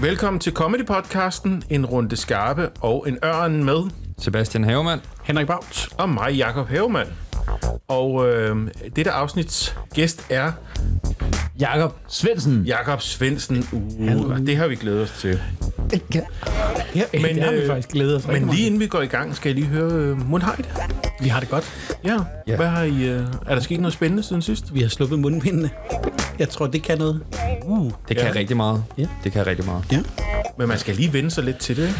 Velkommen til Comedy-podcasten, en runde skarpe og en ørn med, Sebastian Havemann. Henrik Baut. og mig, Jakob Havemann. Og øh, dette afsnits gæst er Jakob Svendsen. Jakob Svendsen. Uh, og det har vi glædet os til. Ja, men, det har vi øh, faktisk glædet os Men lige inden vi går i gang, skal jeg lige høre, øh, har I det? Vi har det godt. Ja. Ja. Hvad har I, øh, er der sket noget spændende siden sidst? Vi har sluppet mundbindene. Jeg tror, det kan noget. Uh, Det kan ja. rigtig meget. Ja. Det kan rigtig meget. Ja. Men man skal lige vende sig lidt til det. ikke?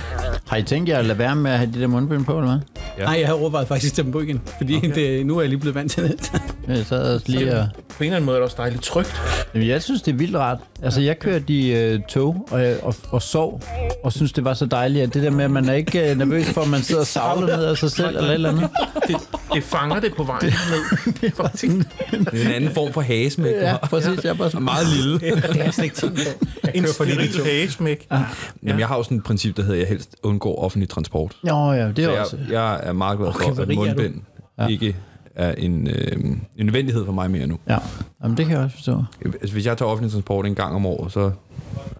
Har I tænkt jer at lade være med at have de der mundbind på, eller hvad? Ja. Nej, jeg har overvejet faktisk at stemme på igen. Fordi okay. det, nu er jeg lige blevet vant til det. Jeg sad også lige og... På en eller anden måde er det også dejligt trygt. Jamen, jeg synes, det er vildt rart. Altså, jeg kørte i uh, tog og, og, og sov, og synes, det var så dejligt, at det der med, at man er ikke uh, nervøs for, at man sidder og savler ned af sig selv, eller eller andet. Det, det fanger det på vejen ned. Det sådan, Det er en anden form for hagesmæk. ja, præcis. Jeg er bare sådan, Meget lille. det har jeg slet ikke tænkt på. En steril hagesmæk. Jamen, jeg har jo sådan et princip, der hedder, at jeg helst undgår offentlig transport. Nå ja, det Så er jeg, også... jeg er meget glad for, Okay, at er mundbind ikke er en, øh, en nødvendighed for mig mere nu. Ja, Jamen, det kan jeg også forstå. Altså, hvis jeg tager offentlig transport en gang om året, så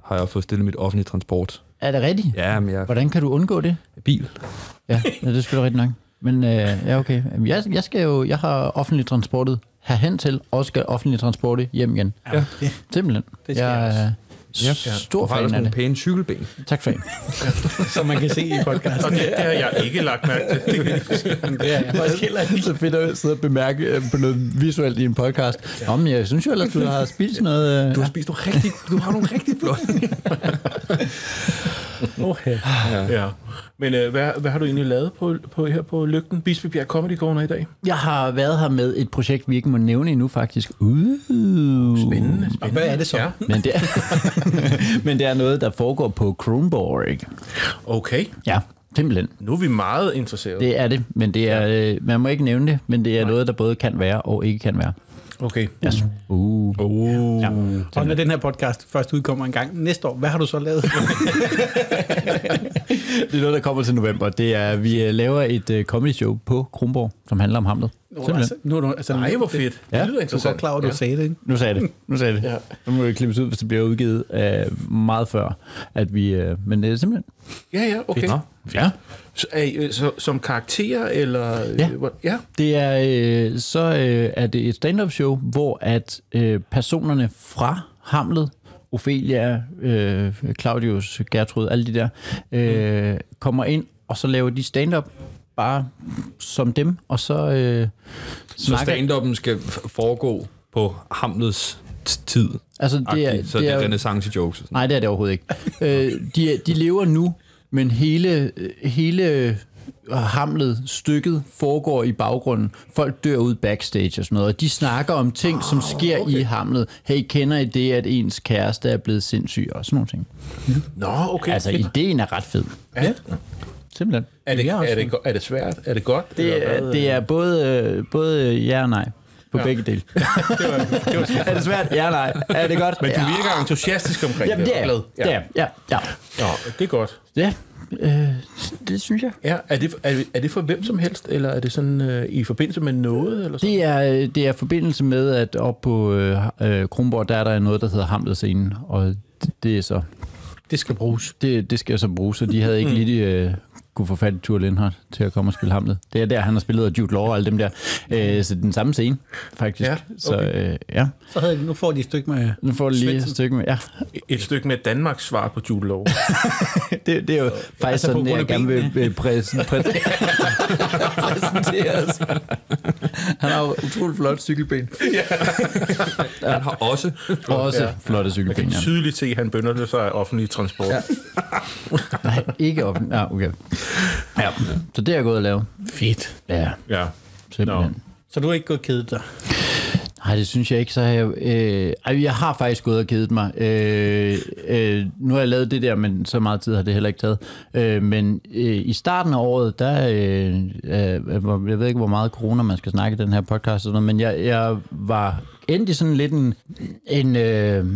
har jeg fået stillet mit offentlige transport. Er det rigtigt? Ja, men jeg Hvordan kan du undgå det? bil. Ja, ja det er selvfølgelig rigtigt nok. Men øh, ja, okay. Jeg, jeg skal jo, jeg har offentlig transportet herhen til, og skal offentlig transporte hjem igen. Ja. Ja. Simpelthen. Det skal jeg jeg er Ja. stor fan også af nogle det. pæne cykelben. Tak for det. Som man kan se i Og podcasten. det, det har jeg ikke lagt mærke til. Det. Det er faktisk heller ikke. så fedt at sidde og bemærke øh, på noget visuelt i en podcast. Nå, men jeg synes jo ellers, du har spist noget... øh, Du har spist nogle rigtig, du har nogle rigtig flotte. Okay. Ja. Men øh, hvad, hvad har du egentlig lavet på, på, her på Lygten? Bispebjerg Comedy Corner i dag? Jeg har været her med et projekt, vi ikke må nævne endnu, faktisk. Uh. Spændende, spændende. Og hvad er det så? Ja. Men det, er, men det er noget, der foregår på Kronborg. Okay, Ja, simpelthen. nu er vi meget interesserede. Det er det, men det er, øh, man må ikke nævne det, men det er noget, der både kan være og ikke kan være. Okay. Yes. Uh. Uh. Ja. Og når den her podcast først udkommer en gang næste år, hvad har du så lavet? Det er noget, der kommer til november. Det er, vi øh, laver et uh, comedy show på Kronborg, som handler om Hamlet. Nu, altså, nu, er du, altså, Ej, hvor det- fedt. Det Ja. lyder Du er interessant. godt klar over, at du ja. sagde det, ikke? Nu sagde det. Nu sagde det. Ja. Nu må det klippes ud, hvis det bliver udgivet uh, meget før, at vi... Uh, men det er simpelthen... Ja, ja, okay. Nå. Ja. Så, er I, øh, så, som karakterer, eller... Ja. hvor- ja. Det er, øh, så øh, er det et stand-up show, hvor at øh, personerne fra Hamlet, Ophelia, øh, Claudius, Gertrud, alle de der, øh, kommer ind, og så laver de stand-up bare som dem, og så øh, Så stand-up'en skal foregå på Hamlets tid. altså, det er, så det er, jo- renaissance jokes. Nej, det er det overhovedet ikke. øh, de, de lever nu, men hele, hele hamlet stykket foregår i baggrunden. Folk dør ud backstage og sådan noget, og de snakker om ting, som sker okay. i hamlet. Hey, kender I det, at ens kæreste er blevet sindssyg og sådan nogle ting? Nå, okay. Altså, fedt. ideen er ret fed. ja. Simpelthen. Er, det, Det er det, er det svært? Er det godt? Det, er, hvad? det er både, øh, både ja og nej. På Ja. ja. begge dele. det var, det var er det svært? Ja nej. Er det godt? Men du ja. virker entusiastisk omkring Jamen, det er, det er, ja, ja. Ja, det er godt. Ja, øh, det synes jeg. Ja, er det, er, det- er det for hvem som helst, eller er det sådan øh, i forbindelse med noget? Eller sådan? Det er, øh, det er forbindelse med, at op på øh, øh, Kronborg, der er der noget, der hedder Hamlet-scenen, og det, det er så, Det skal bruges. det, det skal så bruges, så de havde ikke lige øh, kunne få fat i Tur Lindhardt til at komme og spille Hamlet. Det er der, han har spillet af Jude Law og alle dem der. Øh, så den samme scene, faktisk. Ja, Så okay. øh, ja, Så havde, nu får de et stykke med... nu får du lige et Svendsen. stykke med. Ja, Et stykke med Danmarks svar på Jude Law. det, det er jo faktisk altså sådan, jeg gerne vil benene. øh, præs- præs- præsenteres. Han har jo utroligt flot cykelben. Han har også... Og også Ja. flotte cykelben, kan ja. tydeligt se, at han benytter sig af offentlig transport. Ja. Nej, ikke op. Ja, okay. Ja, så det er jeg gået og lave. Fedt. Ja, ja. simpelthen. Så du har ikke gået kedet dig? Nej, det synes jeg ikke. Så har jeg, øh, ej, jeg har faktisk gået og kedet mig. Øh, øh, nu har jeg lavet det der, men så meget tid har det heller ikke taget. Øh, men øh, i starten af året, der, øh, øh, jeg ved ikke, hvor meget corona man skal snakke i den her podcast, og sådan noget, men jeg, jeg var endelig sådan lidt en, en øh,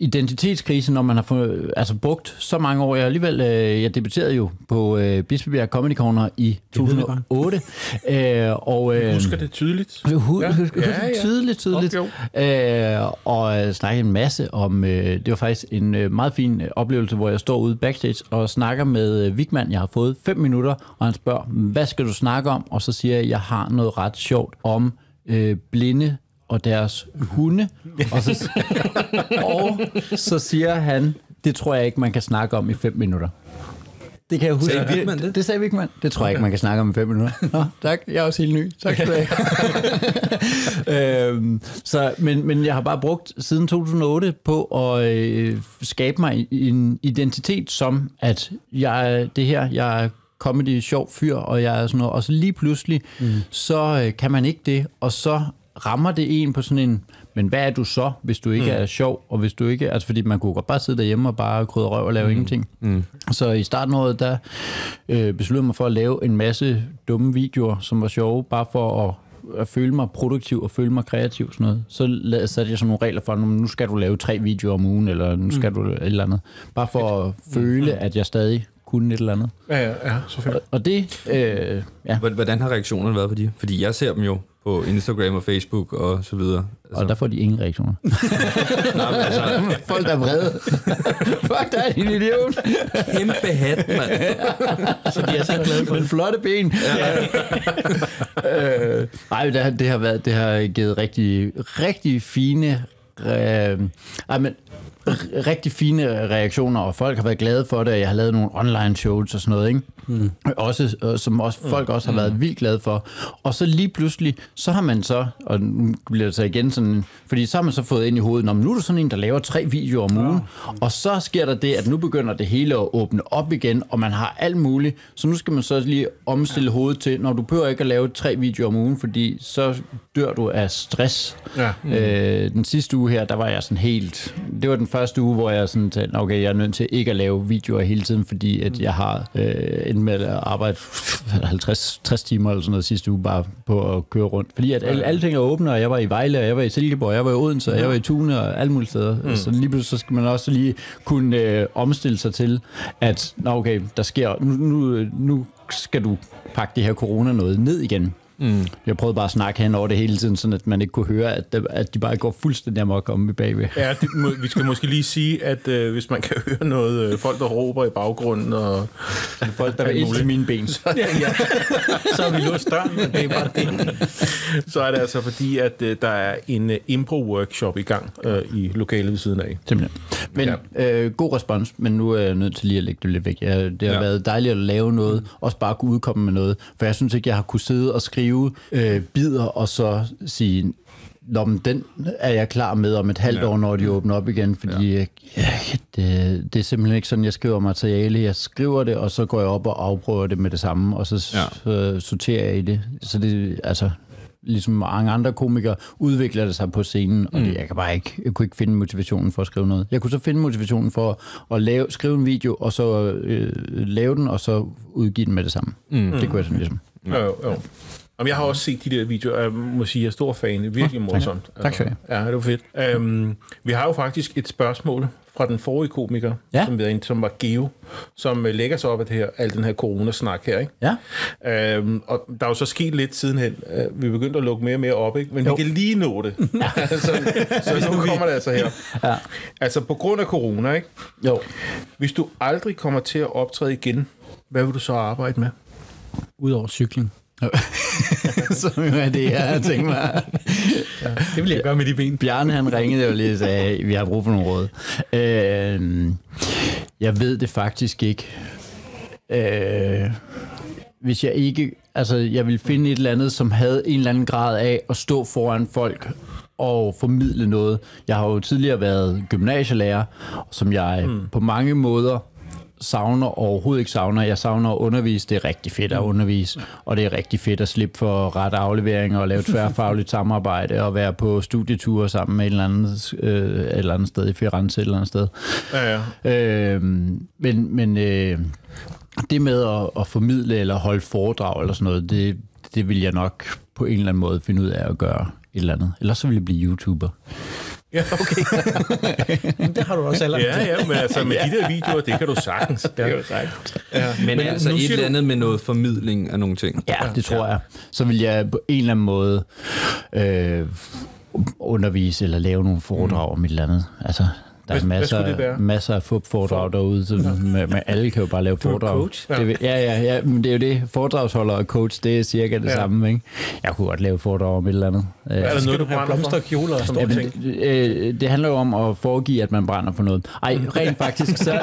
identitetskrise, når man har fået, altså brugt så mange år. Jeg alligevel, øh, jeg debuterede jo på øh, Bispebjerg Comedy Corner i 2008. Øh, og, øh, Jeg husker det tydeligt. jeg hu- Ja. ja. husker Ja, ja. tydeligt, tydeligt. Okay, Øh, og øh, snakke en masse om, øh, det var faktisk en øh, meget fin øh, oplevelse, hvor jeg står ude backstage og snakker med øh, Vigman. Jeg har fået fem minutter, og han spørger, hvad skal du snakke om? Og så siger jeg, jeg har noget ret sjovt om øh, blinde og deres hunde. Og så, og så siger han, det tror jeg ikke, man kan snakke om i fem minutter. Det kan jeg huske. Sagde Wichmann det? Det sagde Vigman. Det tror jeg ikke, man kan snakke om i fem minutter. Nå, tak. Jeg er også helt ny. Tak skal du have. øhm, så, men, men jeg har bare brugt siden 2008 på at øh, skabe mig en identitet som, at jeg det her, jeg er comedy sjov fyr, og jeg er sådan noget. Og så lige pludselig, mm. så øh, kan man ikke det, og så rammer det en på sådan en, men hvad er du så, hvis du ikke mm. er sjov, og hvis du ikke, altså fordi man kunne godt bare sidde derhjemme og bare krydre røv og lave mm. ingenting. Mm. Så i starten af året, der øh, besluttede jeg mig for at lave en masse dumme videoer, som var sjove, bare for at at føle mig produktiv og føle mig kreativ sådan noget. Så satte jeg sådan nogle regler for, nu skal du lave tre videoer om ugen, eller nu skal mm. du et eller andet. Bare for at føle, at jeg stadig kunne et eller andet. Ja, ja, ja, selvfølgelig. Og det, øh, ja, Hvordan har reaktionerne været på de? Fordi jeg ser dem jo på Instagram og Facebook og så videre. Altså, og der får de ingen reaktioner. nej, men altså, Folk der er vrede. Fuck dig, din idiot. kæmpe hat, mand. Så de er så glade for Men flotte ben. øh, nej, det, har- det har været, det har givet rigtig, rigtig fine, øh, ej, men, rigtig fine reaktioner, og folk har været glade for det, jeg har lavet nogle online shows og sådan noget, ikke? Mm. Også, øh, som også, folk også har været vildt glade for. Og så lige pludselig, så har man så, og nu bliver det så igen sådan, fordi så har man så fået ind i hovedet, "Nå, nu er du sådan en, der laver tre videoer om ugen, og så sker der det, at nu begynder det hele at åbne op igen, og man har alt muligt, så nu skal man så lige omstille hovedet til, når du behøver ikke at lave tre videoer om ugen, fordi så dør du af stress. Ja. Mm. Øh, den sidste uge her, der var jeg sådan helt... Det var den første uge, hvor jeg sådan tænkte, okay, jeg er nødt til ikke at lave videoer hele tiden, fordi at jeg har øh, endt med at arbejde 50-60 timer eller sådan noget sidste uge, bare på at køre rundt. Fordi at alle, alle ting er åbne, og jeg var i Vejle, og jeg var i Silkeborg, jeg var i Odense, og jeg var i Tune, og alle mulige steder. Mm. Så lige pludselig så skal man også lige kunne øh, omstille sig til, at nå, okay, der sker... Nu, nu, nu skal du pakke det her corona noget ned igen. Mm. Jeg prøvede bare at snakke hen over det hele tiden, sådan at man ikke kunne høre, at, at de bare går fuldstændig amok om i bagved. Ja, det, må, vi skal måske lige sige, at øh, hvis man kan høre noget, øh, folk der råber i baggrunden, og Folk, der vil ind muligt. til mine ben. ja, ja. Så har vi låst døren, men det er bare det. så er det altså fordi, at øh, der er en øh, impro-workshop i gang øh, i lokalet ved siden af. Simpelthen. Men ja. øh, god respons, men nu er jeg nødt til lige at lægge det lidt væk. Jeg, det har ja. Været dejligt at lave noget, også bare kunne udkomme med noget, for jeg synes ikke, jeg har kunne sidde og skrive øh, bidder, og så sige, Nå, men den er jeg klar med om et halvt ja. år, når de åbner op igen, fordi ja. Ja, det, det er simpelthen ikke sådan, jeg skriver materiale. Jeg skriver det, og så går jeg op og afprøver det med det samme, og så, ja. så sorterer jeg i det. Så det, altså, ligesom mange andre komikere, udvikler det sig på scenen, og det, jeg kan bare ikke, jeg kunne ikke finde motivationen for at skrive noget. Jeg kunne så finde motivationen for at lave, skrive en video, og så øh, lave den, og så udgive den med det samme. Mm. Det kunne jeg sådan ligesom. Jo, jo, jo. Jamen, jeg har også set de der videoer, jeg må sige, jeg er stor fan. Virkelig morsomt. Tak skal du Ja, det var fedt. Um, vi har jo faktisk et spørgsmål fra den forrige komiker, Ja. som, ved, som var Geo, som øh, lægger sig op af det her, al den her coronasnak her. Ikke? Ja. Um, og der er jo så sket lidt sidenhen. Uh, vi er begyndt at lukke mere og mere op, ikke? men. Jo. vi kan lige nå det. så, så nu kommer det altså her. Ja. Altså på grund af corona, ikke? Jo. hvis du aldrig kommer til at optræde igen, hvad vil du så arbejde med? Udover cykling. så er det, jeg tænker mig. Det vil jeg gøre med de ben. Bjarne han ringede jo lige og sagde, vi har brug for nogle råd. Øh, jeg ved det faktisk ikke. Øh, hvis jeg ikke, altså jeg vil finde et eller andet, som havde en eller anden grad af at stå foran folk og formidle noget. Jeg har jo tidligere været gymnasielærer, som jeg mm. på mange måder savner overhovedet ikke savner. Jeg savner at undervise. Det er rigtig fedt at undervise, og det er rigtig fedt at slippe for ret afleveringer og lave tværfagligt samarbejde og være på studieture sammen med et eller andet, øh, et eller andet sted i Firenze et eller andet sted. Ja, ja. Øh, men men øh, det med at, at formidle eller holde foredrag eller sådan noget, det, det vil jeg nok på en eller anden måde finde ud af at gøre et eller andet. Ellers så vil jeg blive YouTuber. Ja, okay. Men det har du også allerede. Ja, ja, men altså med de der videoer, det kan du sagtens. Ja. Det er jo sagt. Ja. Men, men altså et eller du- andet med noget formidling af nogle ting. Ja, det tror jeg. Så vil jeg på en eller anden måde øh, undervise eller lave nogle foredrag om et eller andet. Altså, der er Hvad- hvad masser, det være? masser af foredrag derude, så med, med, alle kan jo bare lave Du er foredrag. coach. Det, vil- ja, ja, ja, men det er jo det. Foredragsholder og coach, det er cirka det Ja. ja. samme. Ikke? Jeg kunne godt lave foredrag om et eller andet. Øh, Er der Skal noget, du du brænder blomster kjoler og sådan noget? ting? øh, det handler jo om at foregive, at man brænder for noget. Ej, rent faktisk, så...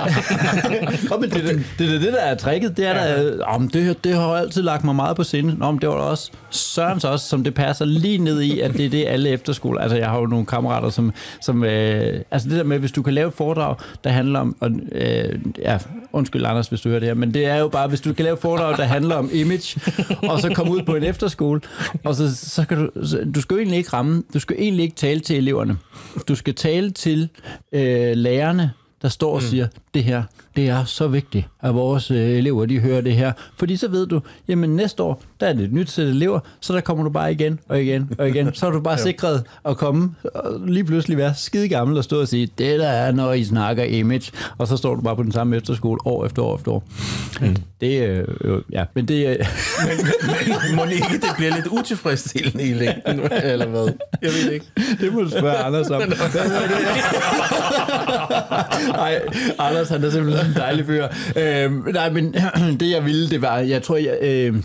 Kom, men det, det, det, det, det, der er tricket, det er der... Om det, her- det har altid lagt mig meget på sinde. Nå, men det var da også Sørens også, som det passer lige ned i, at det er det alle efterskoler... Altså, jeg har jo nogle kammerater, som... som øh, altså, det der med, hvis du kan lave et foredrag, der handler om... Og, øh, ja, undskyld, Anders, hvis du hører det her, men det er jo bare, hvis du kan lave et foredrag, der handler om image, og så komme ud på en efterskole, og så, så kan du... Så, du skal jo egentlig ikke ramme... Du skal egentlig ikke tale til eleverne. Du skal tale til øh, lærerne, der står og siger, det her, det er så vigtigt, at vores øh, elever, de hører det her. Fordi så ved du, jamen næste år, der er det et nyt sæt elever, så der kommer du bare igen og igen og igen. Så er du bare sikret at komme og lige pludselig være skide gammel og stå og sige, det der er, når I snakker image. Og så står du bare på den samme efterskole år efter år efter år. Mm. Det er øh, ja, men det er... Men må ikke, det bliver lidt utilfredsstillende i længden, eller hvad? Jeg ved ikke. Det må du spørge Anders om. Nej, Anders han er simpelthen en dejlig fyr. Øhm, nej, men det jeg ville, det var, jeg tror, jeg... Øh,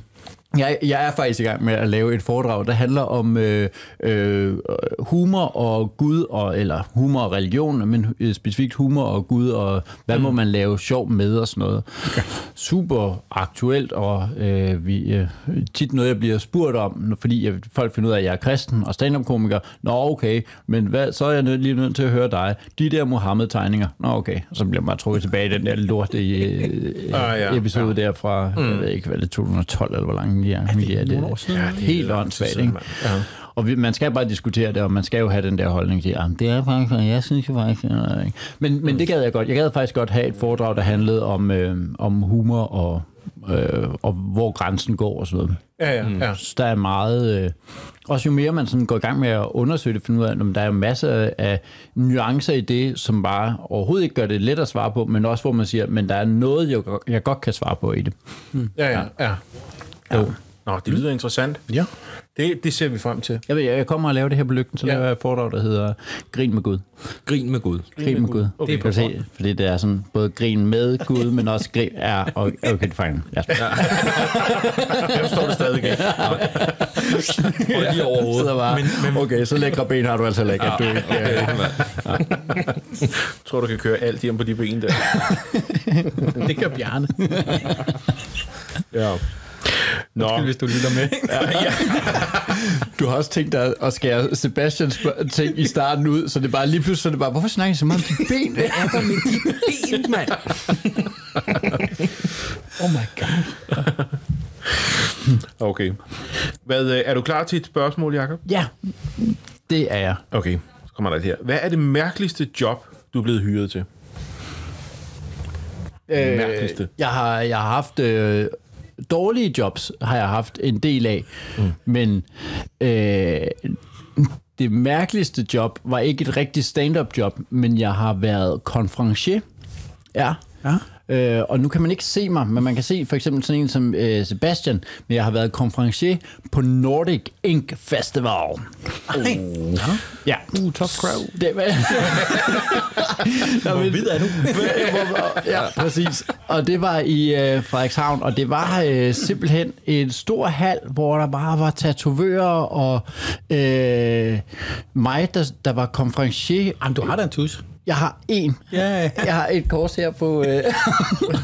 jeg, jeg er faktisk i gang med at lave et foredrag, der handler om øh, øh, humor og Gud, og, eller humor og religion, men øh, specifikt humor og Gud, og hvad må man lave sjov med og sådan noget. Okay. Super aktuelt, og øh, vi, øh, tit noget, jeg bliver spurgt om, fordi jeg, folk finder ud af, at jeg er kristen og stand-up-komiker. Nå, okay, men hvad, så er jeg nødt, lige nødt til at høre dig. De der Mohammed-tegninger. Nå, okay. Og så bliver man trukket tilbage i den der lorte øh, Ah, ja. episode der fra, mm. jeg ved ikke, hvad det er, 2012, eller hvor lang de er. Det, det, år siden? Ja, det er helt åndssvagt, ikke? Ja. Og vi, man skal bare diskutere det, og man skal jo have den der holdning til, at det er faktisk, og jeg synes jo faktisk, det er, ikke? Men, men det gad jeg godt. Jeg gad faktisk godt have et foredrag, der handlede om, øh, om humor og, øh, og hvor grænsen går og sådan noget. Ja, ja, ja. Så der er meget... Øh, også jo mere man sådan går i gang med at undersøge det, finde ud af, at der er jo masser af nuancer i det, som bare overhovedet ikke gør det let at svare på, men også hvor man siger, men der er noget, jeg, jeg godt kan svare på i det. Ja, ja, ja. Jo. Nå, det lyder interessant. Ja. Det, det ser vi frem til. Jeg, ved, jeg kommer og laver det her på lygten, så Ja. ja. laver jeg et foredrag, der hedder Grin med Gud. Grin med Gud. Grin med Gud. Okay, Okay, kan du se, fordi det er sådan både grin med Gud, men også grin... Ja, og, okay, det er fint. Ja. Jeg forstår det stadig ikke. Og lige over hovedet. Sidder bare, Men- men- okay, så lækre ben har du altså ikke. Ja, du ikke Okay, mand. Jeg tror, du kan køre alt hjem på de ben der. Det gør Bjarne. Ja. Nå, Undskyld, hvis du lytter med. Du har også tænkt dig at skære Sebastians ting i starten ud, så det er bare lige pludselig, så det bare, hvorfor snakker I så meget om de ben? Hvad er der med de ben, mand? Oh my god. okay. Hvad, øh, er du klar til et spørgsmål, Jacob? Ja, det er jeg. Okay, så kommer der et her. Hvad er det mærkeligste job, du er blevet hyret til? Det mærkeligste. Jeg har, jeg har haft øh, dårlige jobs, har jeg haft en del af, mm. men øh, det mærkeligste job var ikke et rigtigt stand-up job, men jeg har været konferencier. Ja. Ja. Øh, og nu kan man ikke se mig, men man kan se for eksempel sådan en som øh, Sebastian, men jeg har været konferencier på Nordic Ink Festival. Ej. Ja. Uh, top crowd. Det, Hvor vid er du? ja, præcis. Og det var i øh, Frederikshavn, og det var øh, simpelthen en stor hal, hvor der bare var tatovører og øh, mig, der, der var konferencier. Jamen, du har da en tus. Jeg har en. Ja. Jeg har et kors her på... Øh,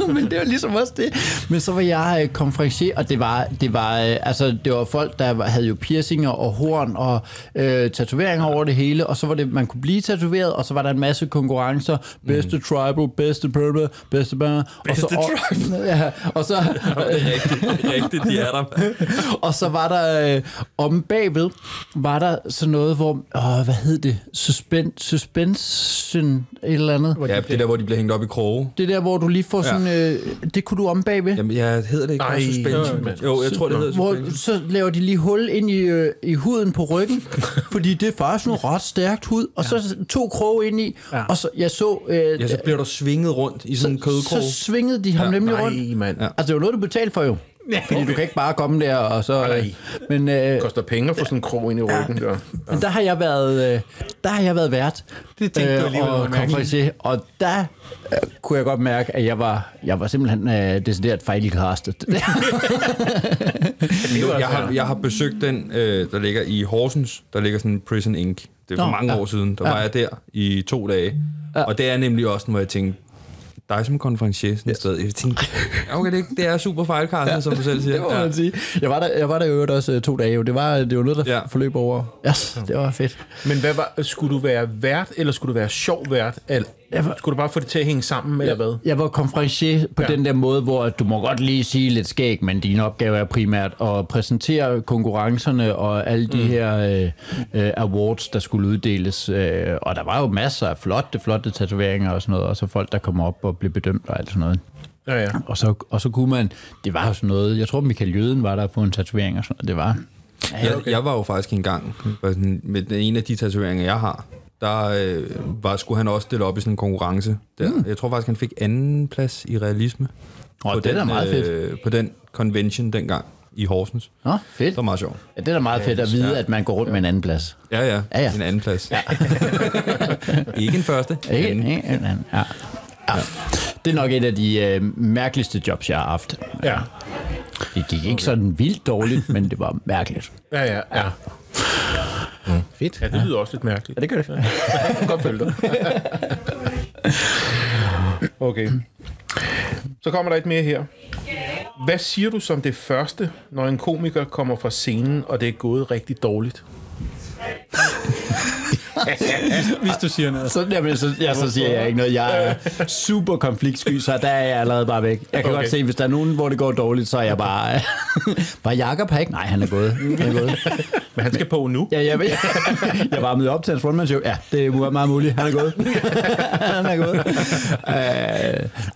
men det var ligesom også det. Men så var jeg øh, konferencier, og det var, det var, øh, altså, det var folk, der havde jo piercinger og horn og øh, tatoveringer over det hele, og så var det, man kunne blive tatoveret, og så var der en masse konkurrencer. Bedste tribal, bedste purple, bedste bør, og Is så, the og, ja, og så, det er rigtigt, det er rigtigt, de er der. og så var der øh, om bagved, var der sådan noget, hvor, åh, hvad hed det? Suspen, suspension, et eller andet. Ja, det er der, hvor de bliver hængt op i kroge. Det der, hvor du lige får sådan, øh, det kunne du om bagved. Jamen, jeg hedder det ikke Nej, suspension. ja, Jo, jeg tror, det hedder Hvor, suspension. så laver de lige hul ind i, øh, i huden på ryggen, fordi det er faktisk noget ret stærkt hud, og så to kroge ind i, Ja. og så jeg så, øh, Ja, så bliver du svinget rundt i sådan en kødkrog. så svingede de ham ja, nemlig rundt. Nej, mand. Ja. Ja. Altså, det var noget, du betalte for jo. Fordi du kan ikke bare komme der og så... Nej. Øh, men, øh, Det koster penge at få sådan en krog ind i ryggen. Der. men der har jeg været, øh, der har jeg været vært. Det tænkte du alligevel og konferencier, og der øh, kunne jeg godt mærke, at jeg var, jeg var simpelthen øh, decideret fejlkastet. Jeg har, jeg har besøgt den, øh, der ligger i Horsens. Der ligger sådan en Prison Inc. Det er for Nå, mange ja. år siden. Der Ja. var jeg der i to dage. Ja. Og det er nemlig også, hvor jeg tænkte, dig som konferencier sådan et sted. Jeg tænkte, ja, okay, det, det er super fejlkastet, som du selv siger. Det må man sige. Jeg var der, jeg var der jo også øh, to dage. Jo. Det var, det var noget, der Ja. ja. forløb over. Yes, det var fedt. Men hvad var, skulle du være vært, eller skulle du være sjov vært? Eller, Jeg var- skulle du bare få det til at hænge sammen, eller hvad? Jeg var konferencier på Ja. ja. den der måde, hvor du må godt lige sige lidt skæg, men din opgave er primært at præsentere konkurrencerne og alle de mm. her øh, øh, awards, der skulle uddeles. Øh, og der var jo masser af flotte, flotte tatoveringer og sådan noget, og så folk, der kom op og blev bedømt og alt sådan noget. Ja, ja. Og så, og så kunne man, det var jo sådan noget, jeg tror Michael Jøden var der på en tatovering og sådan noget, det var... Jeg, jeg var jo faktisk engang med den ene af de tatoveringer, jeg har. Der øh, var, skulle han også stille op i sådan en konkurrence. Der. Mm. Jeg tror faktisk, han fik anden plads i realisme. Åh, det er den, meget fedt. Øh, på den convention dengang i Horsens. Nå, fedt. Det var meget sjovt. Ja, det er da meget fedt at vide, at man går rundt med en anden plads. Ja, ja. Ja, ja. En anden plads. Ja. ikke en første. Ikke? anden. Ikke? Ja. Ja. Ja. Det er nok et af de øh, mærkeligste jobs, jeg har haft. Ja, Det gik ikke sådan vildt dårligt, men det var mærkeligt. ja, ja. ja. Fedt. ja det lyder også lidt mærkeligt. Ja, det gør det. Kan godt følge dig. Okay. Så kommer der et mere her. Hvad siger du som det første, når en komiker kommer fra scenen, og det er gået rigtig dårligt? Hvis du siger noget. Så, jamen, så, ja, så siger jeg ikke noget. Jeg er super konfliktsky, så der er jeg allerede bare væk. Jeg kan Okay. godt se, hvis der er nogen, hvor det går dårligt, så er jeg bare... var Jakob her ikke? Nej, han er gået. Han er gået. Men han skal på nu. Ja, jeg, jeg var med op til hans frontman-show. Ja, det er meget muligt. Han er gået. han er gået. Uh,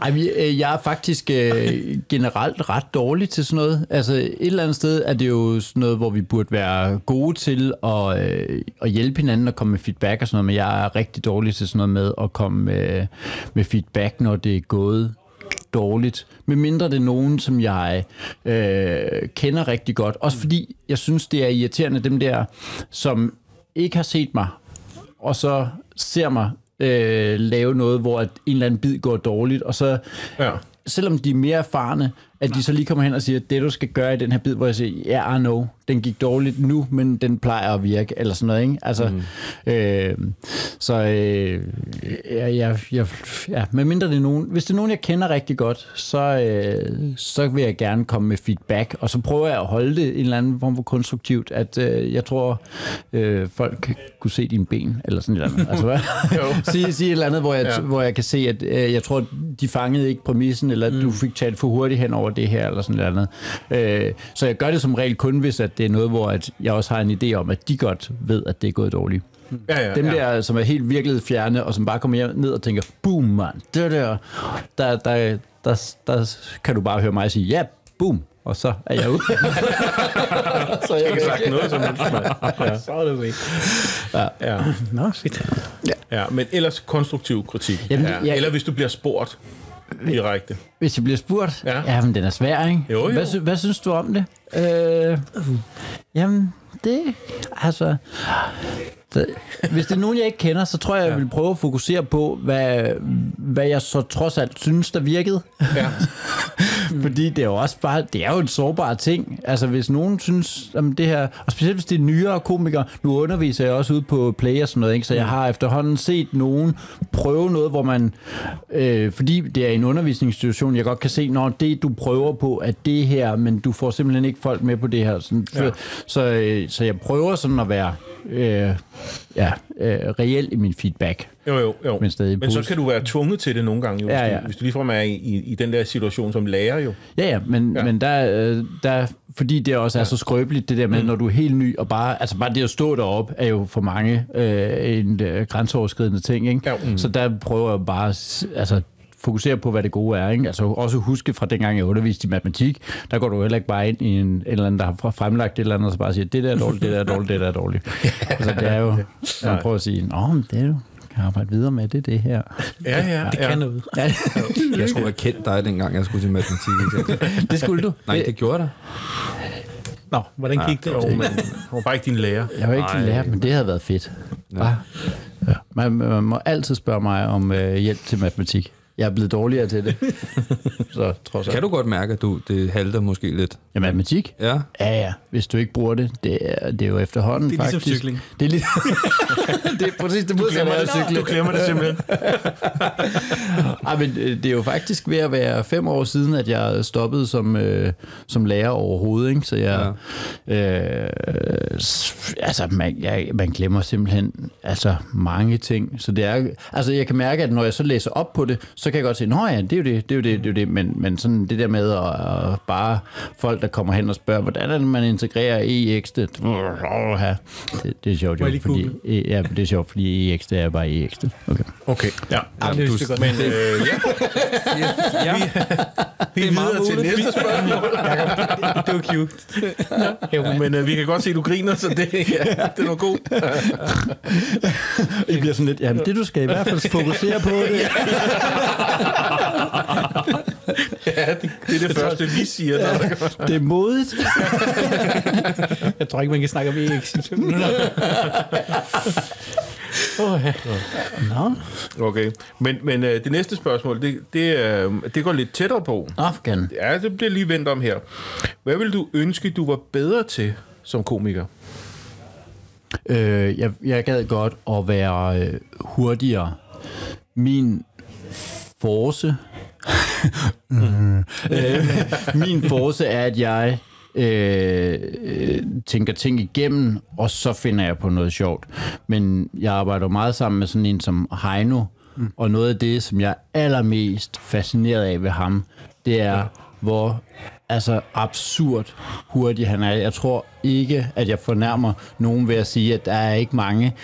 ej, øh, jeg er faktisk uh, generelt ret dårlig til sådan noget. Altså, et eller andet sted er det jo sådan noget, hvor vi burde være gode til at, uh, at hjælpe hinanden og komme med feedback og sådan noget, men jeg er rigtig dårlig til sådan noget med at komme med, med feedback, når det er gået dårligt. Med mindre det er nogen, som jeg øh, kender rigtig godt. Også fordi jeg synes, det er irriterende, dem der, som ikke har set mig, og så ser mig øh, lave noget, hvor at en eller anden bid går dårligt, og så Ja. selvom de er mere erfarne, at de så lige kommer hen og siger, det du skal gøre i den her bid, hvor jeg siger, ja, yeah, I know, den gik dårligt nu, men den plejer at virke, eller sådan noget, ikke? Altså, mm. øh, så øh, ja, ja, ja, ja, med mindre det er nogen, hvis det er nogen, jeg kender rigtig godt, så, øh, så vil jeg gerne komme med feedback, og så prøver jeg at holde det en eller anden form for konstruktivt, at øh, jeg tror, øh, folk kunne se dine ben, eller sådan et eller andet. Altså, hvad? sige, sige et eller andet, hvor jeg, Ja. hvor jeg kan se, at øh, jeg tror, de fangede ikke præmissen, eller at mm. du fik talt for hurtigt hen over det her, eller sådan et eller andet. Øh, så jeg gør det som regel kun, hvis at det er noget, hvor at jeg også har en idé om, at de godt ved, at det er gået dårligt. Ja, ja, Dem ja. der, som er helt virkelig fjerne, og som bare kommer hjem ned og tænker, boom, mand, det der, der, der, der, der kan du bare høre mig sige, ja, boom, og så er jeg ude. så jeg væk. sagt noget som helst. Ja. Så er det væk. Ja. Nå, fedt. ja, men ellers konstruktiv kritik. Jamen, ja. jeg- Eller hvis du bliver spurgt direkte. Hvis jeg bliver spurgt, Ja. ja. jamen den er svær, ikke? Jo, jo. Hvad, sy- hvad synes du om det? Øh, jamen, det, altså... Hvis det er nogen, jeg ikke kender, så tror jeg, jeg vil prøve at fokusere på, hvad, hvad jeg så trods alt synes, der virkede. Ja. Fordi det er jo også bare, det er jo en sårbar ting. Altså hvis nogen synes, om det her, og specielt hvis det er nyere komikere, nu underviser jeg også ude på Play og sådan noget, ikke? så jeg har efterhånden set nogen prøve noget, hvor man, øh, fordi det er en undervisningsinstitution, jeg godt kan se, når det du prøver på, er det her, men du får simpelthen ikke folk med på det her. Sådan, Ja. ja. så, øh, så jeg prøver sådan at være øh, ja, øh, reelt i min feedback. Jo, jo, jo. Men stadig men så kan du være tvunget til det nogle gange, jo, Ja, hvis, ja. Du, hvis du ligefrem er i, i, i den der situation som lærer, jo. Ja, ja, men, Ja. ja. men der, øh, der, fordi det også er så skrøbeligt, det der med, mm. når du er helt ny, og bare, altså bare det at stå derop, er jo for mange øh, en øh, grænseoverskridende ting, ikke? Ja. Mm. Så der prøver jeg bare, altså fokusere på, hvad det gode er. Ikke? Altså også huske fra dengang, jeg underviste i matematik, der går du heller ikke bare ind i en, en eller anden, der har fremlagt et eller andet, og så bare siger, det der er dårligt, det der er dårligt, det der er dårligt. altså det er jo, man prøver at sige, nå, men det er jo, kan arbejde videre med det, det her. Ja, ja. Det ja. kan noget. Ja, Jeg skulle have kendt dig, dengang jeg skulle til matematik. det skulle du. Nej, det gjorde da. Nå, hvordan gik det? Jo, men hun var bare ikke din lærer. Jeg var ikke Nej. lærer, men det havde været fedt. Ja. Ja. Man, man må altid spørge mig om øh, hjælp til matematik. Jeg er blevet dårligere til det. Så trods alt. Kan du godt mærke, at du, det halter måske lidt? Ja, matematik? Ja. Ja, ja. Hvis du ikke bruger det, det er, det er jo efterhånden Det er ligesom faktisk. cykling. Det er, lige, det er præcis det modsatte af cykle. Du glemmer det simpelthen. Ej, men øh, det er jo faktisk ved at være fem år siden, at jeg stoppede som, øh, som lærer overhovedet. Ikke? Så jeg, ja. øh, altså, man, jeg, man glemmer simpelthen altså, mange ting. Så det er, altså, jeg kan mærke, at når jeg så læser op på det, så kan jeg godt se, nå ja, det er jo det, det er jo det, det er jo det. Men, men sådan det der med at, at bare folk, der kommer hen og spørger, hvordan er det, man integrerer EX? Det, det, det er sjovt, jo, fordi, ja, det er sjovt, fordi EX, det er bare EX. Det. Okay. Okay, ja. Ja, det vidste jeg godt. Men øh, ja, ja. vi er videre til næste spørgsmål. det var cute. Men Men øh, vi kan godt se, at du griner, så det, ja, det var god. I bliver sådan lidt, jamen det du skal i hvert fald fokusere på det. Ja, det, det er det første, vi siger. Når der. Det er modigt. jeg tror ikke, man kan snakke om EX. oh, ja. Nå, Okay, men, men øh, det næste spørgsmål, det, det, øh, det går lidt tættere på. Afghan. Ja, det bliver lige vendt om her. Hvad vil du ønske, du var bedre til som komiker? Øh, jeg, jeg gad godt at være øh, hurtigere. Min force... Mm. øh, min force er, at jeg øh, øh, tænker ting igennem, og så finder jeg på noget sjovt. Men jeg arbejder meget sammen med sådan en som Heino, mm. og noget af det, som jeg er allermest fascineret af ved ham, det er, hvor altså absurd hurtig han er. Jeg tror ikke, at jeg fornærmer nogen ved at sige, at der er ikke mange,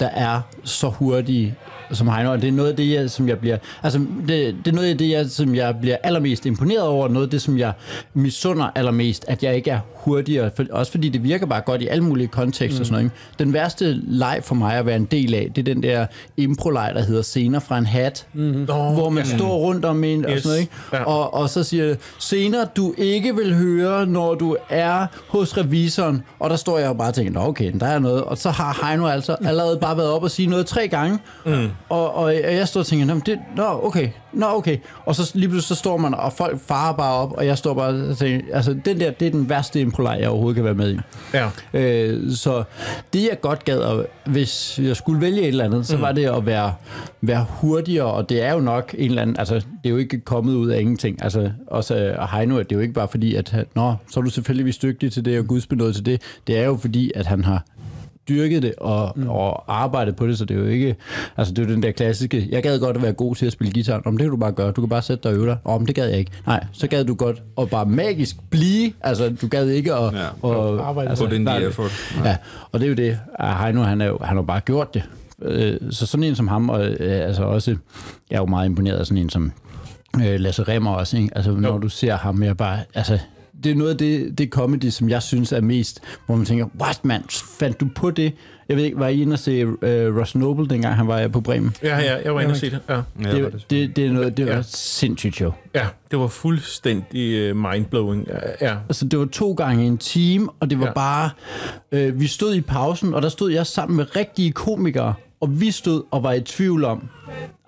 der er så hurtige som Heino, og det er noget af det, jeg, som jeg bliver, altså det, det er noget af det, jeg, som jeg bliver allermest imponeret over, noget af det, som jeg misunder allermest, at jeg ikke er hurtigere, for, også fordi det virker bare godt i alle mulige kontekster og sådan noget. Ikke? Den værste leg for mig at være en del af, det er den der impro-leg, der hedder Scener fra en hat, mm-hmm. hvor man står rundt om en og Yes. sådan noget, ikke? Ja. Og, og så siger scener du ikke vil høre, når du er hos revisoren, og der står jeg og bare og tænker, Nå, okay, der er noget, og så har Heino altså allerede bare været op og sige noget tre gange, mm. Og, og jeg står og men det, nå, okay, nå, okay, og så lige pludselig så står man, og folk farer bare op, og jeg står bare og tænker, altså den der, det er den værste impro jeg overhovedet kan være med i. Ja. Øh, så det jeg godt gad, at, hvis jeg skulle vælge et eller andet, så var det at være, være hurtigere, og det er jo nok en eller anden, altså det er jo ikke kommet ud af ingenting, altså også øh, Heino, det er jo ikke bare fordi, at nå, så er du selvfølgelig dygtig til det, og gudsbenået til det, det er jo fordi, at han har dyrket det og, mm. og arbejdet på det, så det er jo ikke, altså det er jo den der klassiske, jeg gad godt at være god til at spille guitar, om det kan du bare gøre, du kan bare sætte dig og øve dig, om det gad jeg ikke, nej, så gad du godt at bare magisk blive, altså du gad ikke at, Ja. at Arbejde altså, in nej, the effort. Ja, og det er jo det, at Heino, han, er jo, han har jo bare gjort det. Øh, Så sådan en som ham, og øh, altså også, jeg er jo meget imponeret af sådan en som øh, Lasse Remmer også, ikke? Altså når du ser ham, jeg bare, altså det er noget af det, det comedy, som jeg synes er mest, hvor man tænker, what man, fandt du på det? Jeg ved ikke, var I inde og se uh, Ross Noble, dengang han var på Bremen? Ja, ja, jeg var inde og se det. Ja. Det, det, det. er noget, det var Ja. sindssygt show. ja, det var fuldstændig uh, mindblowing. Ja, Ja. Altså, det var to gange en time, og det var Ja. ja. bare... Øh, vi stod i pausen, og der stod jeg sammen med rigtige komikere, og vi stod og var i tvivl om...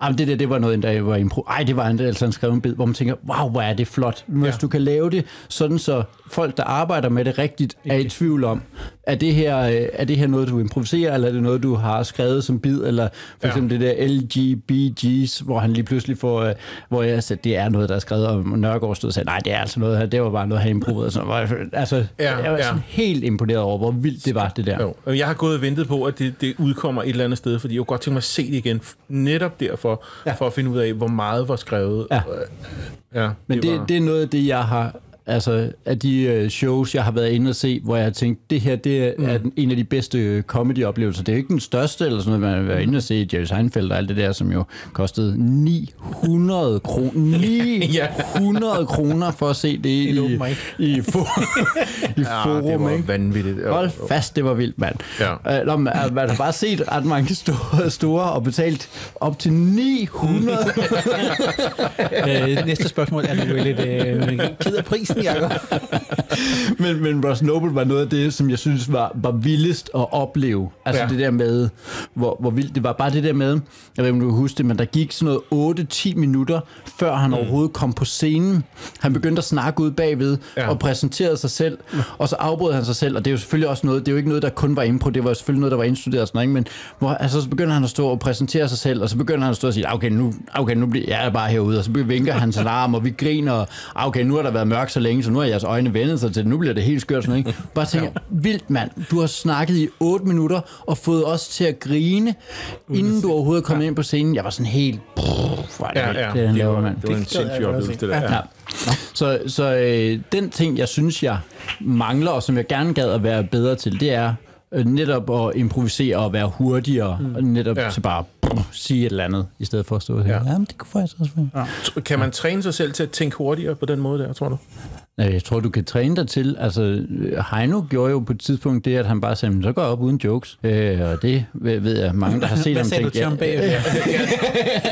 Jamen, det der, det var noget, der var impro. Ej, det var en, altså en skrevet bid, hvor man tænker, wow, hvor er det flot. Hvis Ja. ja. du kan lave det sådan, så folk, der arbejder med det rigtigt, er i tvivl om, er det, her, øh, er det her noget, du improviserer, eller er det noget, du har skrevet som bid, eller for Ja. eksempel det der LGBG's, hvor han lige pludselig får, øh, hvor jeg sagde, det er noget, der er skrevet, og Nørgaard stod og sagde, nej, det er altså noget her, det var bare noget, han improviserede. Sådan, altså, Ja, jeg var ja. sådan helt imponeret over, hvor vildt det var, det der. Jo. Jeg har gået og ventet på, at det, det udkommer et eller andet sted, fordi jeg kunne godt tænke mig at se det igen. Netop derfor, ja. for at finde ud af, hvor meget var skrevet. Ja. ja Men det, var, det er noget af det, jeg har... Altså, af de øh, shows, jeg har været inde og se, hvor jeg har tænkt, det her, det er, mm. en af de bedste øh, comedy-oplevelser. Det er jo ikke den største, eller sådan noget, man har været inde og se Jerry Seinfeld og alt det der, som jo kostede 900 kroner. 900 kroner for at se det i, i, for, i ja, forum, det var ikke? vanvittigt. Hold fast, det var vildt, mand. Ja. Øh, nå, øh, man har bare set ret mange store, store og betalt op til 900 Øh, næste spørgsmål er du lidt øh, ked af prisen, Jacob. men, men Ross Noble var noget af det, som jeg synes var, var vildest at opleve. Altså ja. Det der med, hvor, hvor vildt det var. Bare det der med, jeg ved ikke, om du kan huske det, men der gik sådan noget 8-10 minutter, før han mm. overhovedet kom på scenen. Han begyndte at snakke ud bagved ja. Og præsenterede sig selv, og så afbrød han sig selv, og det er jo selvfølgelig også noget, det er jo ikke noget, der kun var impro, det var selvfølgelig noget, der var indstuderet og sådan noget, men hvor, altså, så begynder han at stå og præsentere sig selv, og så begynder han at stå og sige, okay, nu, okay, nu bliver jeg bare herude, og så vinker han sin arm, og vi griner, og okay, nu har der været mørkt så længe, så nu har jeres øjne vendet sig til det, nu bliver det helt skørt sådan noget, ikke? Bare tænker, vildt mand, du har snakket i 8 minutter, og fået os til at grine, inden du overhovedet kom ind på scenen. Jeg var sådan helt, er det Ja, ja, det han det laver, mand. det var en sindssyg oplevelse, se. det der. Ja. Så, så øh, den ting, jeg synes, jeg mangler, og som jeg gerne gad at være bedre til, det er øh, netop at improvisere og være hurtigere, mm. netop ja. Ja. til bare at sige et eller andet, i stedet for at stå her. Ja. Jamen, det kunne faktisk også være. Ja. Kan man træne sig selv til at tænke hurtigere på den måde der, tror du? Jeg tror, du kan træne dig til, altså øh, Heino gjorde jo på et tidspunkt det, at han bare sagde, "Men så går jeg op uden jokes, øh, og det ved jeg, mange, der har set Hvad ham sagde du tænke, til ham bagefter?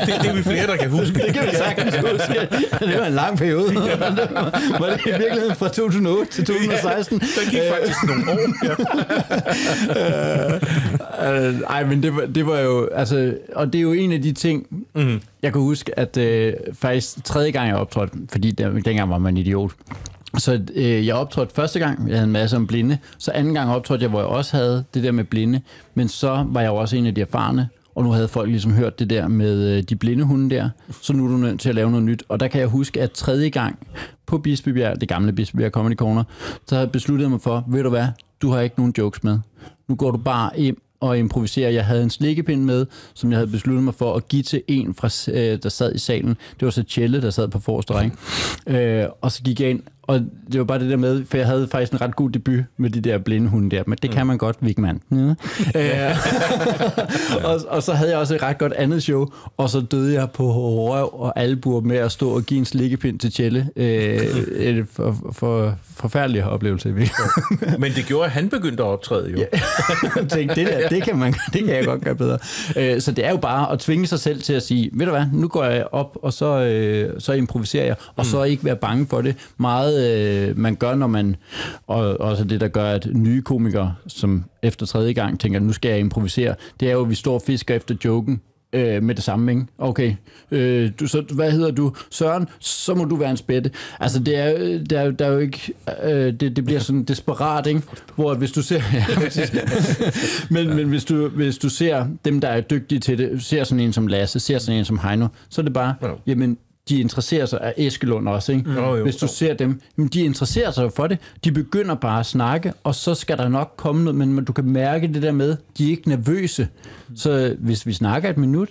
Det, det er vi flere, der kan huske. Det kan vi sagtens huske. Det var en lang periode. Var det i virkeligheden fra 2008 til 2016? Der gik faktisk nogle år. Ja. Øh, ej, men det var, det var jo, altså, og det er jo en af de ting, mm. jeg kan huske, at øh, faktisk tredje gang jeg optrådte, fordi der, dengang var man idiot, så øh, jeg optrådte første gang, jeg havde en masse om blinde, så anden gang optrådte jeg, hvor jeg også havde det der med blinde, men så var jeg jo også en af de erfarne, og nu havde folk ligesom hørt det der med øh, de blinde hunde der, så nu er du nødt til at lave noget nyt. Og der kan jeg huske, at tredje gang på Bispebjerg, det gamle Bispebjerg Comedy Corner, så havde jeg besluttet mig for, ved du hvad, du har ikke nogen jokes med. Nu går du bare ind og improviserer. Jeg havde en slikkepind med, som jeg havde besluttet mig for at give til en, fra, øh, der sad i salen. Det var så Tjelle, der sad på forreste række. Øh, og så gik jeg ind, og det var bare det der med, for jeg havde faktisk en ret god debut med de der blinde hunde der, men det kan man godt, Vigman. Ja. øh, og, og så havde jeg også et ret godt andet show, og så døde jeg på røv og albuer med at stå og give en slikkepind til Tjelle. Øh, et for, for, forfærdelig oplevelse. Men det gjorde, at han begyndte at optræde jo. Ja. Jeg tænkte, det der, det kan, man, det kan jeg godt gøre bedre. Øh, Så det er jo bare at tvinge sig selv til at sige, ved du hvad, nu går jeg op, og så, øh, så improviserer jeg, og så ikke være bange for det. Meget øh, man gør, når man, og også det, der gør, at nye komikere, som efter tredje gang tænker, nu skal jeg improvisere, det er jo, at vi står og fisker efter joken, øh, med det samme, ikke? Okay, øh, du, så, hvad hedder du? Søren, så må du være en spætte. Altså, det er, øh, der, er, der er jo ikke... Øh, det, det bliver sådan desperat, ikke? Hvor hvis du ser... Ja, men, men hvis, du, hvis du ser dem, der er dygtige til det, ser sådan en som Lasse, ser sådan en som Heino, så er det bare, Ja. jamen, de interesserer sig af Eskelund også, ikke? Jo, jo. Hvis du ser dem, jamen, de interesserer sig jo for det. De begynder bare at snakke, og så skal der nok komme noget, men du kan mærke det der med, de er ikke nervøse. Så hvis vi snakker et minut,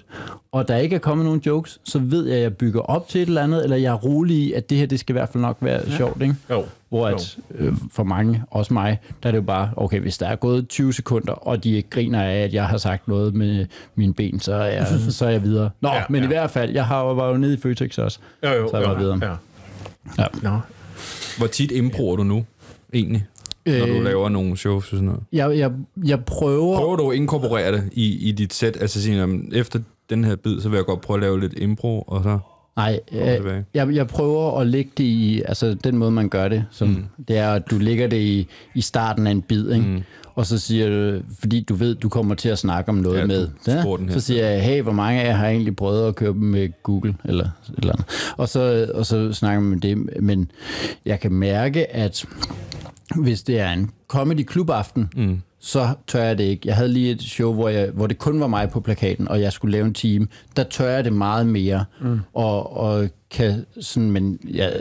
og der ikke er kommet nogen jokes, så ved jeg, at jeg bygger op til et eller andet, eller jeg er rolig i, at det her, det skal i hvert fald nok være ja. sjovt, ikke? Jo. Hvor at, øh, for mange, også mig, der er det jo bare, okay, hvis der er gået 20 sekunder, og de ikke griner af, at jeg har sagt noget med mine ben, så er jeg, så er jeg videre. Nå, ja, men ja. i hvert fald, jeg har, var jo nede i Føtex også. Jo, jo, Så er jeg jo, bare videre. Ja. Ja. Nå. Hvor tit improer du nu, egentlig? Når du Øh, laver nogle shows og sådan noget. Jeg, jeg, jeg prøver... Prøver du at inkorporere det i, i dit sæt? Altså sige, efter den her bid, så vil jeg godt prøve at lave lidt impro, og så... Nej, tilbage. øh, jeg, jeg prøver at lægge det i, altså den måde, man gør det, som, mm. det er, at du lægger det i, i starten af en bid, ikke? Mm. Og så siger du, fordi du ved, du kommer til at snakke om noget Ja, med, her. så siger jeg, hey, hvor mange af jer har egentlig prøvet at køre dem med Google, eller et eller andet. Og så, og så snakker man om det, men jeg kan mærke, at hvis det er en comedy klubaften, mm. så tør jeg det ikke. Jeg havde lige et show, hvor, jeg, hvor det kun var mig på plakaten, og jeg skulle lave en team. Der tør jeg det meget mere, mm. og, og kan sådan, men jeg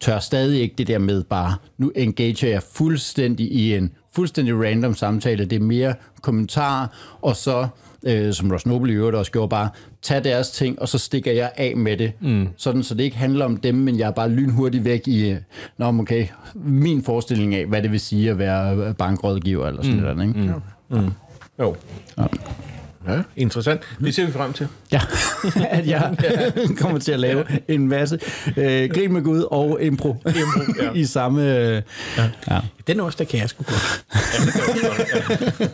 tør stadig ikke det der med bare, nu engager jeg fuldstændig i en fuldstændig random samtale. Det er mere kommentarer, og så øh, som Ross Noble i øvrigt også gjorde, bare tage deres ting, og så stikker jeg af med det. Mm. Sådan, så det ikke handler om dem, men jeg er bare lynhurtigt væk i, øh, Nå, okay, min forestilling af, hvad det vil sige at være bankrådgiver, eller sådan mm. noget. Ikke? Mm. Mm. Jo. Ja. Ja, interessant. Det ser vi frem til. Ja, at jeg kommer til at lave en masse øh, grin med Gud og impro, impro ja. i samme... Øh, ja. Ja. Den også, der kan jeg sgu godt. Ja, det godt, ja.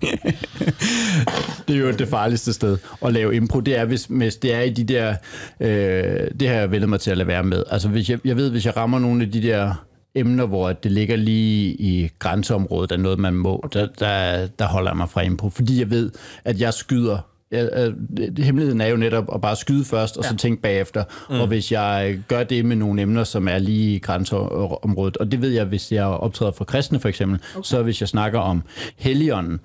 det er jo det farligste sted at lave impro. Det er, hvis, hvis det er i de der... Øh, det har jeg vendt mig til at lade være med. Altså, hvis jeg, jeg ved, hvis jeg rammer nogle af de der emner, hvor det ligger lige i grænseområdet, er noget, man må, der, der, der holder jeg mig fra impro. Fordi jeg ved, at jeg skyder øh, hemmeligheden er jo netop at bare skyde først, og ja. så tænke bagefter. Mm. Og hvis jeg gør det med nogle emner, som er lige i grænseområdet, og det ved jeg, hvis jeg optræder for kristne for eksempel, okay. så hvis jeg snakker om Helligånden,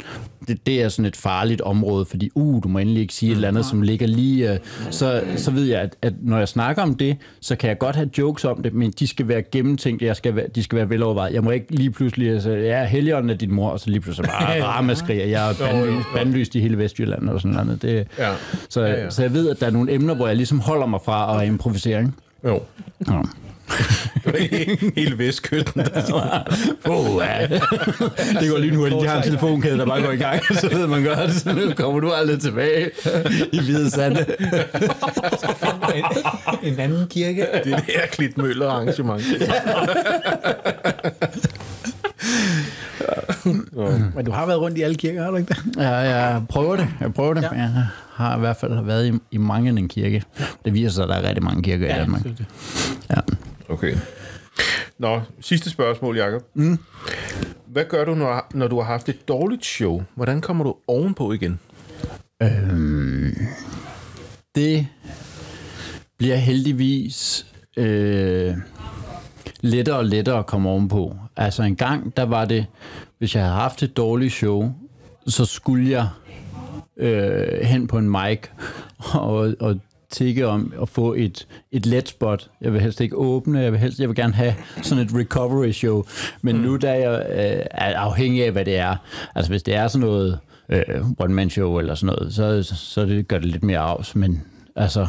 det, det er sådan et farligt område, fordi uh, du må endelig ikke sige mm. et eller andet, som ligger lige... Uh, så, så ved jeg, at, at når jeg snakker om det, så kan jeg godt have jokes om det, men de skal være gennemtænkt, jeg skal være, de skal være velovervejet. Jeg må ikke lige pludselig altså, ja, Helligånden er din mor, og så lige pludselig bare ramaskriger. Jeg er bandlyst i hele Vestjylland og sådan noget andet. Det, ja. Så, ja, ja. så jeg ved, at der er nogle emner, hvor jeg ligesom holder mig fra at improvisere. Ikke? Jo. Ja. Hele vestkysten. oh, ja. Det går lige nu, at de har en telefonkæde, der bare går i gang, så ved man godt, så nu kommer du aldrig tilbage i Hvide Sande. en, en anden kirke. Det er det her Klitmøller arrangement. Men du har været rundt i alle kirker, har du ikke det? Ja, jeg prøver det. Jeg prøver det. Ja. Jeg har i hvert fald været i, i mange en kirke. Det viser sig, at der er rigtig mange kirker ja, i Danmark. Ja. Okay. Nå, sidste spørgsmål, Jacob. Mm. Hvad gør du, når, når du har haft et dårligt show? Hvordan kommer du ovenpå igen? Øhm, det bliver heldigvis øh, lettere og lettere at komme ovenpå. Altså en gang, der var det, hvis jeg havde haft et dårligt show, så skulle jeg øh, hen på en mic og, og tikke om at få et, et let spot. Jeg vil helst ikke åbne, jeg vil, helst, jeg vil gerne have sådan et recovery show. Men mm. nu der er jeg øh, er afhængig af, hvad det er. Altså hvis det er sådan noget øh, one-man show eller sådan noget, så, så det gør det lidt mere afs. Men altså,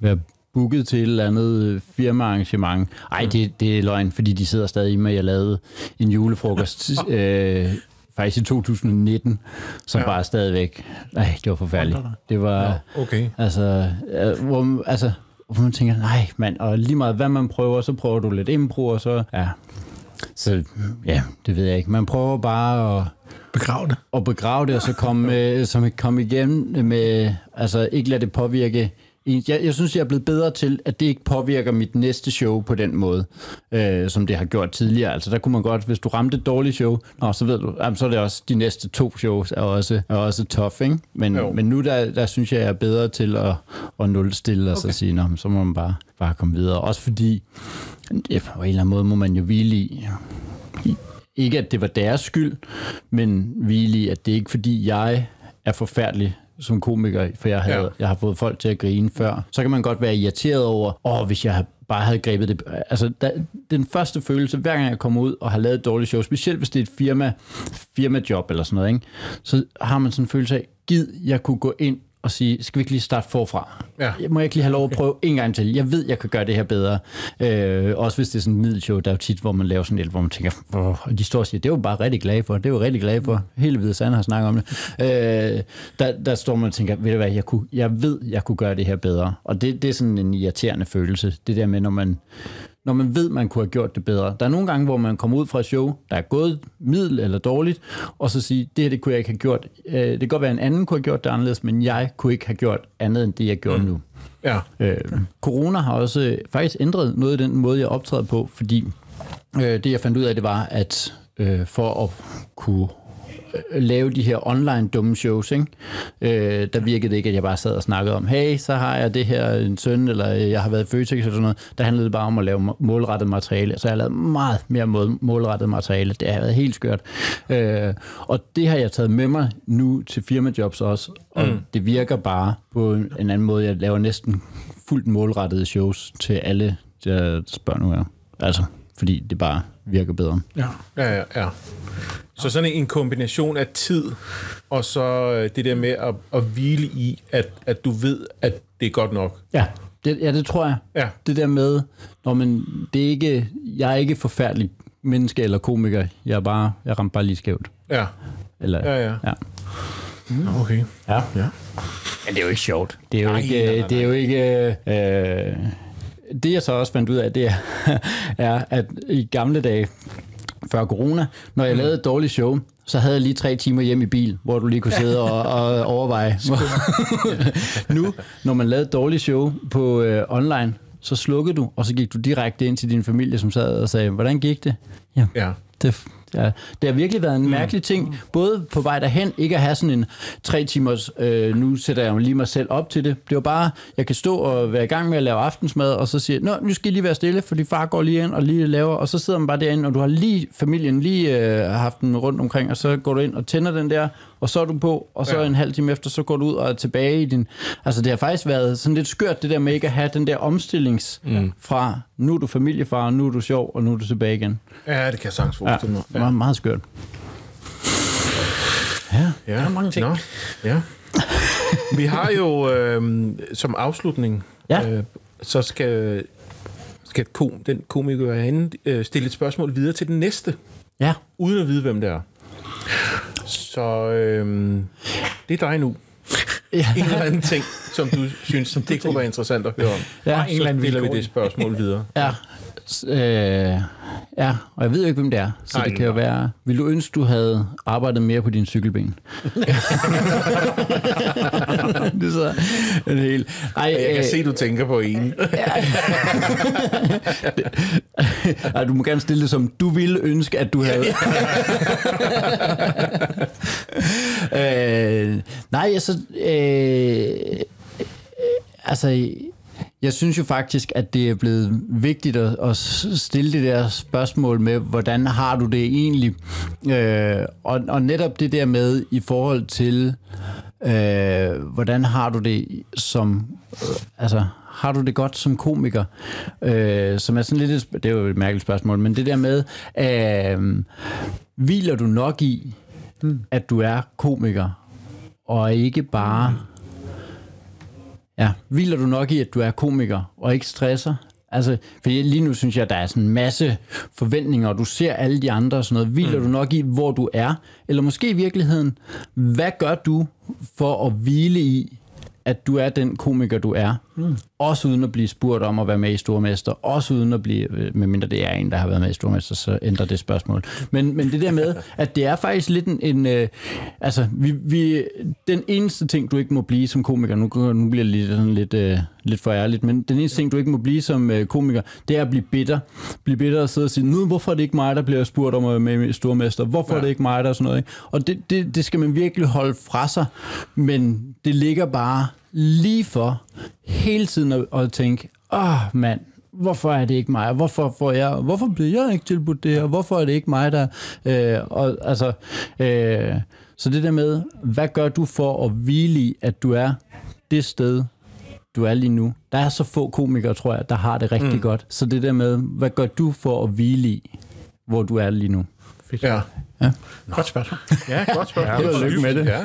være booket til et eller andet firmaarrangement. Ej, det, det er løgn, fordi de sidder stadig med, at jeg lavede en julefrokost øh, faktisk i 2019, som ja. bare stadigvæk, nej, det var forfærdeligt. Det var, ja, okay. altså, hvor, altså, hvor man tænker, nej mand, og lige meget hvad man prøver, så prøver du lidt impro, og så, ja, så ja, det ved jeg ikke. Man prøver bare at begrave det. Og begrave det, og så komme, så komme igennem med, altså ikke lade det påvirke jeg, jeg synes, jeg er blevet bedre til, at det ikke påvirker mit næste show på den måde, øh, som det har gjort tidligere. Altså der kunne man godt, hvis du ramte et dårligt show, nå, så ved du, jamen, så er det også, de næste to shows er også, er også tough, ikke? Men, men nu der, der synes jeg, jeg er bedre til at, at nulstille og okay. så sige, nå, så må man bare, bare komme videre. Også fordi, ja, på en eller anden måde må man jo hvile i, ikke at det var deres skyld, men hvile i, at det ikke fordi jeg er forfærdelig som komiker, for jeg, havde, ja. jeg har fået folk til at grine før. Så kan man godt være irriteret over, åh, hvis jeg bare havde grebet det. Altså, da, den første følelse, hver gang jeg kommer ud og har lavet et dårligt show, specielt hvis det er et firma, firma-job eller sådan noget, ikke? så har man sådan en følelse af, gid, jeg kunne gå ind og sige, skal vi ikke lige starte forfra? Ja. Jeg må ikke lige have lov at prøve en gang til. Jeg ved, jeg kan gøre det her bedre. Øh, også hvis det er sådan en middelshow, der er jo tit, hvor man laver sådan et, hvor man tænker, og de står og siger, det er jo bare rigtig glad for, det er jo rigtig glad for. Hele Hvide Sand har snakket om det. Øh, der, der står man og tænker, ved du hvad, jeg, kunne, jeg ved, jeg kunne gøre det her bedre. Og det, det er sådan en irriterende følelse. Det der med, når man når man ved, man kunne have gjort det bedre. Der er nogle gange, hvor man kommer ud fra et show, der er gået middel eller dårligt, og så sige, det her det kunne jeg ikke have gjort. Øh, det kan godt være, at en anden kunne have gjort det anderledes, men jeg kunne ikke have gjort andet end det, jeg gjorde mm. nu. Ja. Øh, corona har også faktisk ændret noget i den måde, jeg optræder på, fordi øh, det, jeg fandt ud af, det var, at øh, for at kunne øh, lave de her online dumme shows, ikke? Øh, der virkede det ikke, at jeg bare sad og snakkede om, hey, så har jeg det her en søn, eller jeg har været i Føtex eller sådan noget. Der handlede det bare om at lave må- målrettet materiale. Så jeg har lavet meget mere mål- målrettet materiale. Det har været helt skørt. Øh, og det har jeg taget med mig nu til firmajobs også. Og mm. det virker bare på en en anden måde. Jeg laver næsten fuldt målrettede shows til alle deres børn nu her. Altså, fordi det bare virker bedre. Ja. Ja, ja, ja. Så sådan en kombination af tid, og så øh, det der med at, at hvile i, at, at du ved, at det er godt nok. Ja, det, ja, det tror jeg. Ja. Det der med, når man, det er ikke, jeg er ikke forfærdelig menneske eller komiker. Jeg er bare, jeg rammer bare lige skævt. Ja, Eller, ja, ja. ja. Okay. ja. Ja. Men det er jo ikke sjovt. Det er jo Nej, ikke... nej, nej, Det er jo ikke øh, det jeg så også fandt ud af, det er, er, at i gamle dage, før corona, når jeg lavede et dårligt show, så havde jeg lige tre timer hjem i bil, hvor du lige kunne sidde og, og overveje. nu, når man lavede et dårligt show på øh, online, så slukkede du, og så gik du direkte ind til din familie, som sad og sagde, hvordan gik det? Ja, Ja. det, ja, det har virkelig været en mærkelig ting, både på vej derhen, ikke at have sådan en tre timers, øh, nu sætter jeg lige mig selv op til det. Det var bare, jeg kan stå og være i gang med at lave aftensmad, og så siger, nå, nu skal I lige være stille, fordi far går lige ind og lige laver, og så sidder man bare derinde, og du har lige familien lige øh, haft den rundt omkring, og så går du ind og tænder den der, og så er du på, og så Ja. ja. en halv time efter, så går du ud og er tilbage i din... Altså, det har faktisk været sådan lidt skørt, det der med ikke at have den der omstillings mm. fra, nu er du familiefar, nu er du sjov, og nu er du tilbage igen. Ja, det kan jeg sagtens Ja, forestille mig. det var meget skørt. Ja. Ja, Der er mange ting. Nå, ja. Vi har jo øh, som afslutning, Ja. øh, så skal, skal kom, den komiker herinde øh, stille et spørgsmål videre til den næste, Ja. uden at vide, hvem det er. Så øh, det er dig nu. Ja. En eller anden ting, som du synes, det kunne være interessant at høre om. Ja, så stiller vi det spørgsmål videre. Ja. Øh, ja, og jeg ved jo ikke, hvem det er, så Nej, det kan jo være... Vil du ønske, du havde arbejdet mere på din cykelben? det er så en hel... Ej, Jeg kan øh, se, du tænker på en. ej, du må gerne stille det som, du ville ønske, at du havde... øh, nej, altså... Øh, altså, jeg synes jo faktisk, at det er blevet vigtigt at, at stille det der spørgsmål med, hvordan har du det egentlig? Øh, og, og netop det der med i forhold til, øh, hvordan har du det som, øh, altså har du det godt som komiker? Øh, som er sådan lidt, det er jo et mærkeligt spørgsmål, men det der med, øh, hviler du nok i, at du er komiker, og ikke bare... Ja, hviler du nok i, at du er komiker, og ikke stresser? Altså, for lige nu synes jeg, at der er sådan en masse forventninger, og du ser alle de andre og sådan noget. Hviler mm. du nok i, hvor du er? Eller måske i virkeligheden, hvad gør du for at hvile i, at du er den komiker, du er? Mm. Også uden at blive spurgt om at være med i Stormester. Også uden at blive, øh, medmindre det er en, der har været med i Stormester, så ændrer det spørgsmål. Men, men det der med, at det er faktisk lidt en... en øh, altså, vi, vi, den eneste ting, du ikke må blive som komiker, nu, nu bliver det lidt, sådan lidt, øh, lidt for ærligt, men den eneste ting, du ikke må blive som øh, komiker, det er at blive bitter. Blive bitter og sidde og sige, nu, hvorfor er det ikke mig, der bliver spurgt om at være med i Stormester? Hvorfor ja. er det ikke mig, der er sådan noget? Ikke? Og det, det, det skal man virkelig holde fra sig, men det ligger bare lige for hele tiden at, at tænke, åh oh, mand, hvorfor er det ikke mig? Hvorfor, får jeg, hvorfor bliver jeg ikke tilbudt det her? Hvorfor er det ikke mig, der... Øh, og, altså, øh, så det der med, hvad gør du for at hvile i, at du er det sted, du er lige nu? Der er så få komikere, tror jeg, der har det rigtig mm. godt. Så det der med, hvad gør du for at hvile i, hvor du er lige nu? Ja. Godt spørgsmål. Ja, godt spørgsmål. og lykke med det. Ja.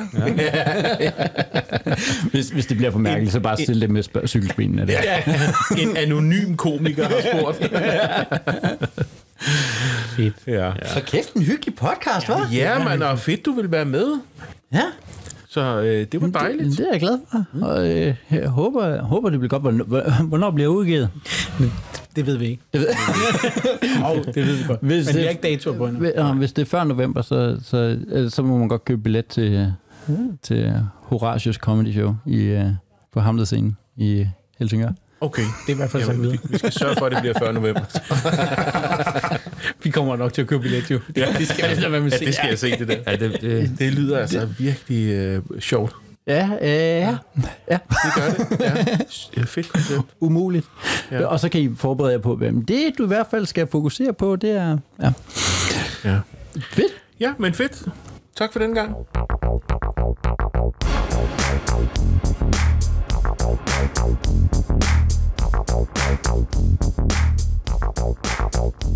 Hvis, hvis det bliver for mærkeligt, så bare stille det med spørg- cykelspinen. Det. ja. En anonym komiker har spurgt. Fedt. Ja. Så kæft, en hyggelig podcast, hva'? Ja, man, og fedt, du vil være med. Ja. Så øh, det var dejligt. Det, det er jeg glad for. Og øh, jeg håber, jeg håber, det bliver godt. Hvornår, hvornår bliver jeg udgivet? Det ved vi ikke. Det ved, oh, det ved vi godt. Hvis Men vi det- har ikke dato på endnu. Hvis- det er før november, så, så, så må man godt købe billet til, til Horatius Comedy Show i, øh, på Hamlet scene i Helsingør. Okay. Det er i hvert fald Jamen, videre. vi, vi skal sørge for, at det bliver før november. Vi kommer nok til at købe billet, jo. Ja, det skal, være med at ja, det skal jeg se, det der. Ja, det, det, Det lyder altså virkelig øh, sjovt. Ja, øh, ja. ja. Det gør det. Ja. Fedt koncept. Umuligt. Ja. Og så kan I forberede jer på, hvem det du i hvert fald skal fokusere på, det er... Ja. ja. Fedt. Ja, men fedt. Tak for den gang. Thank you.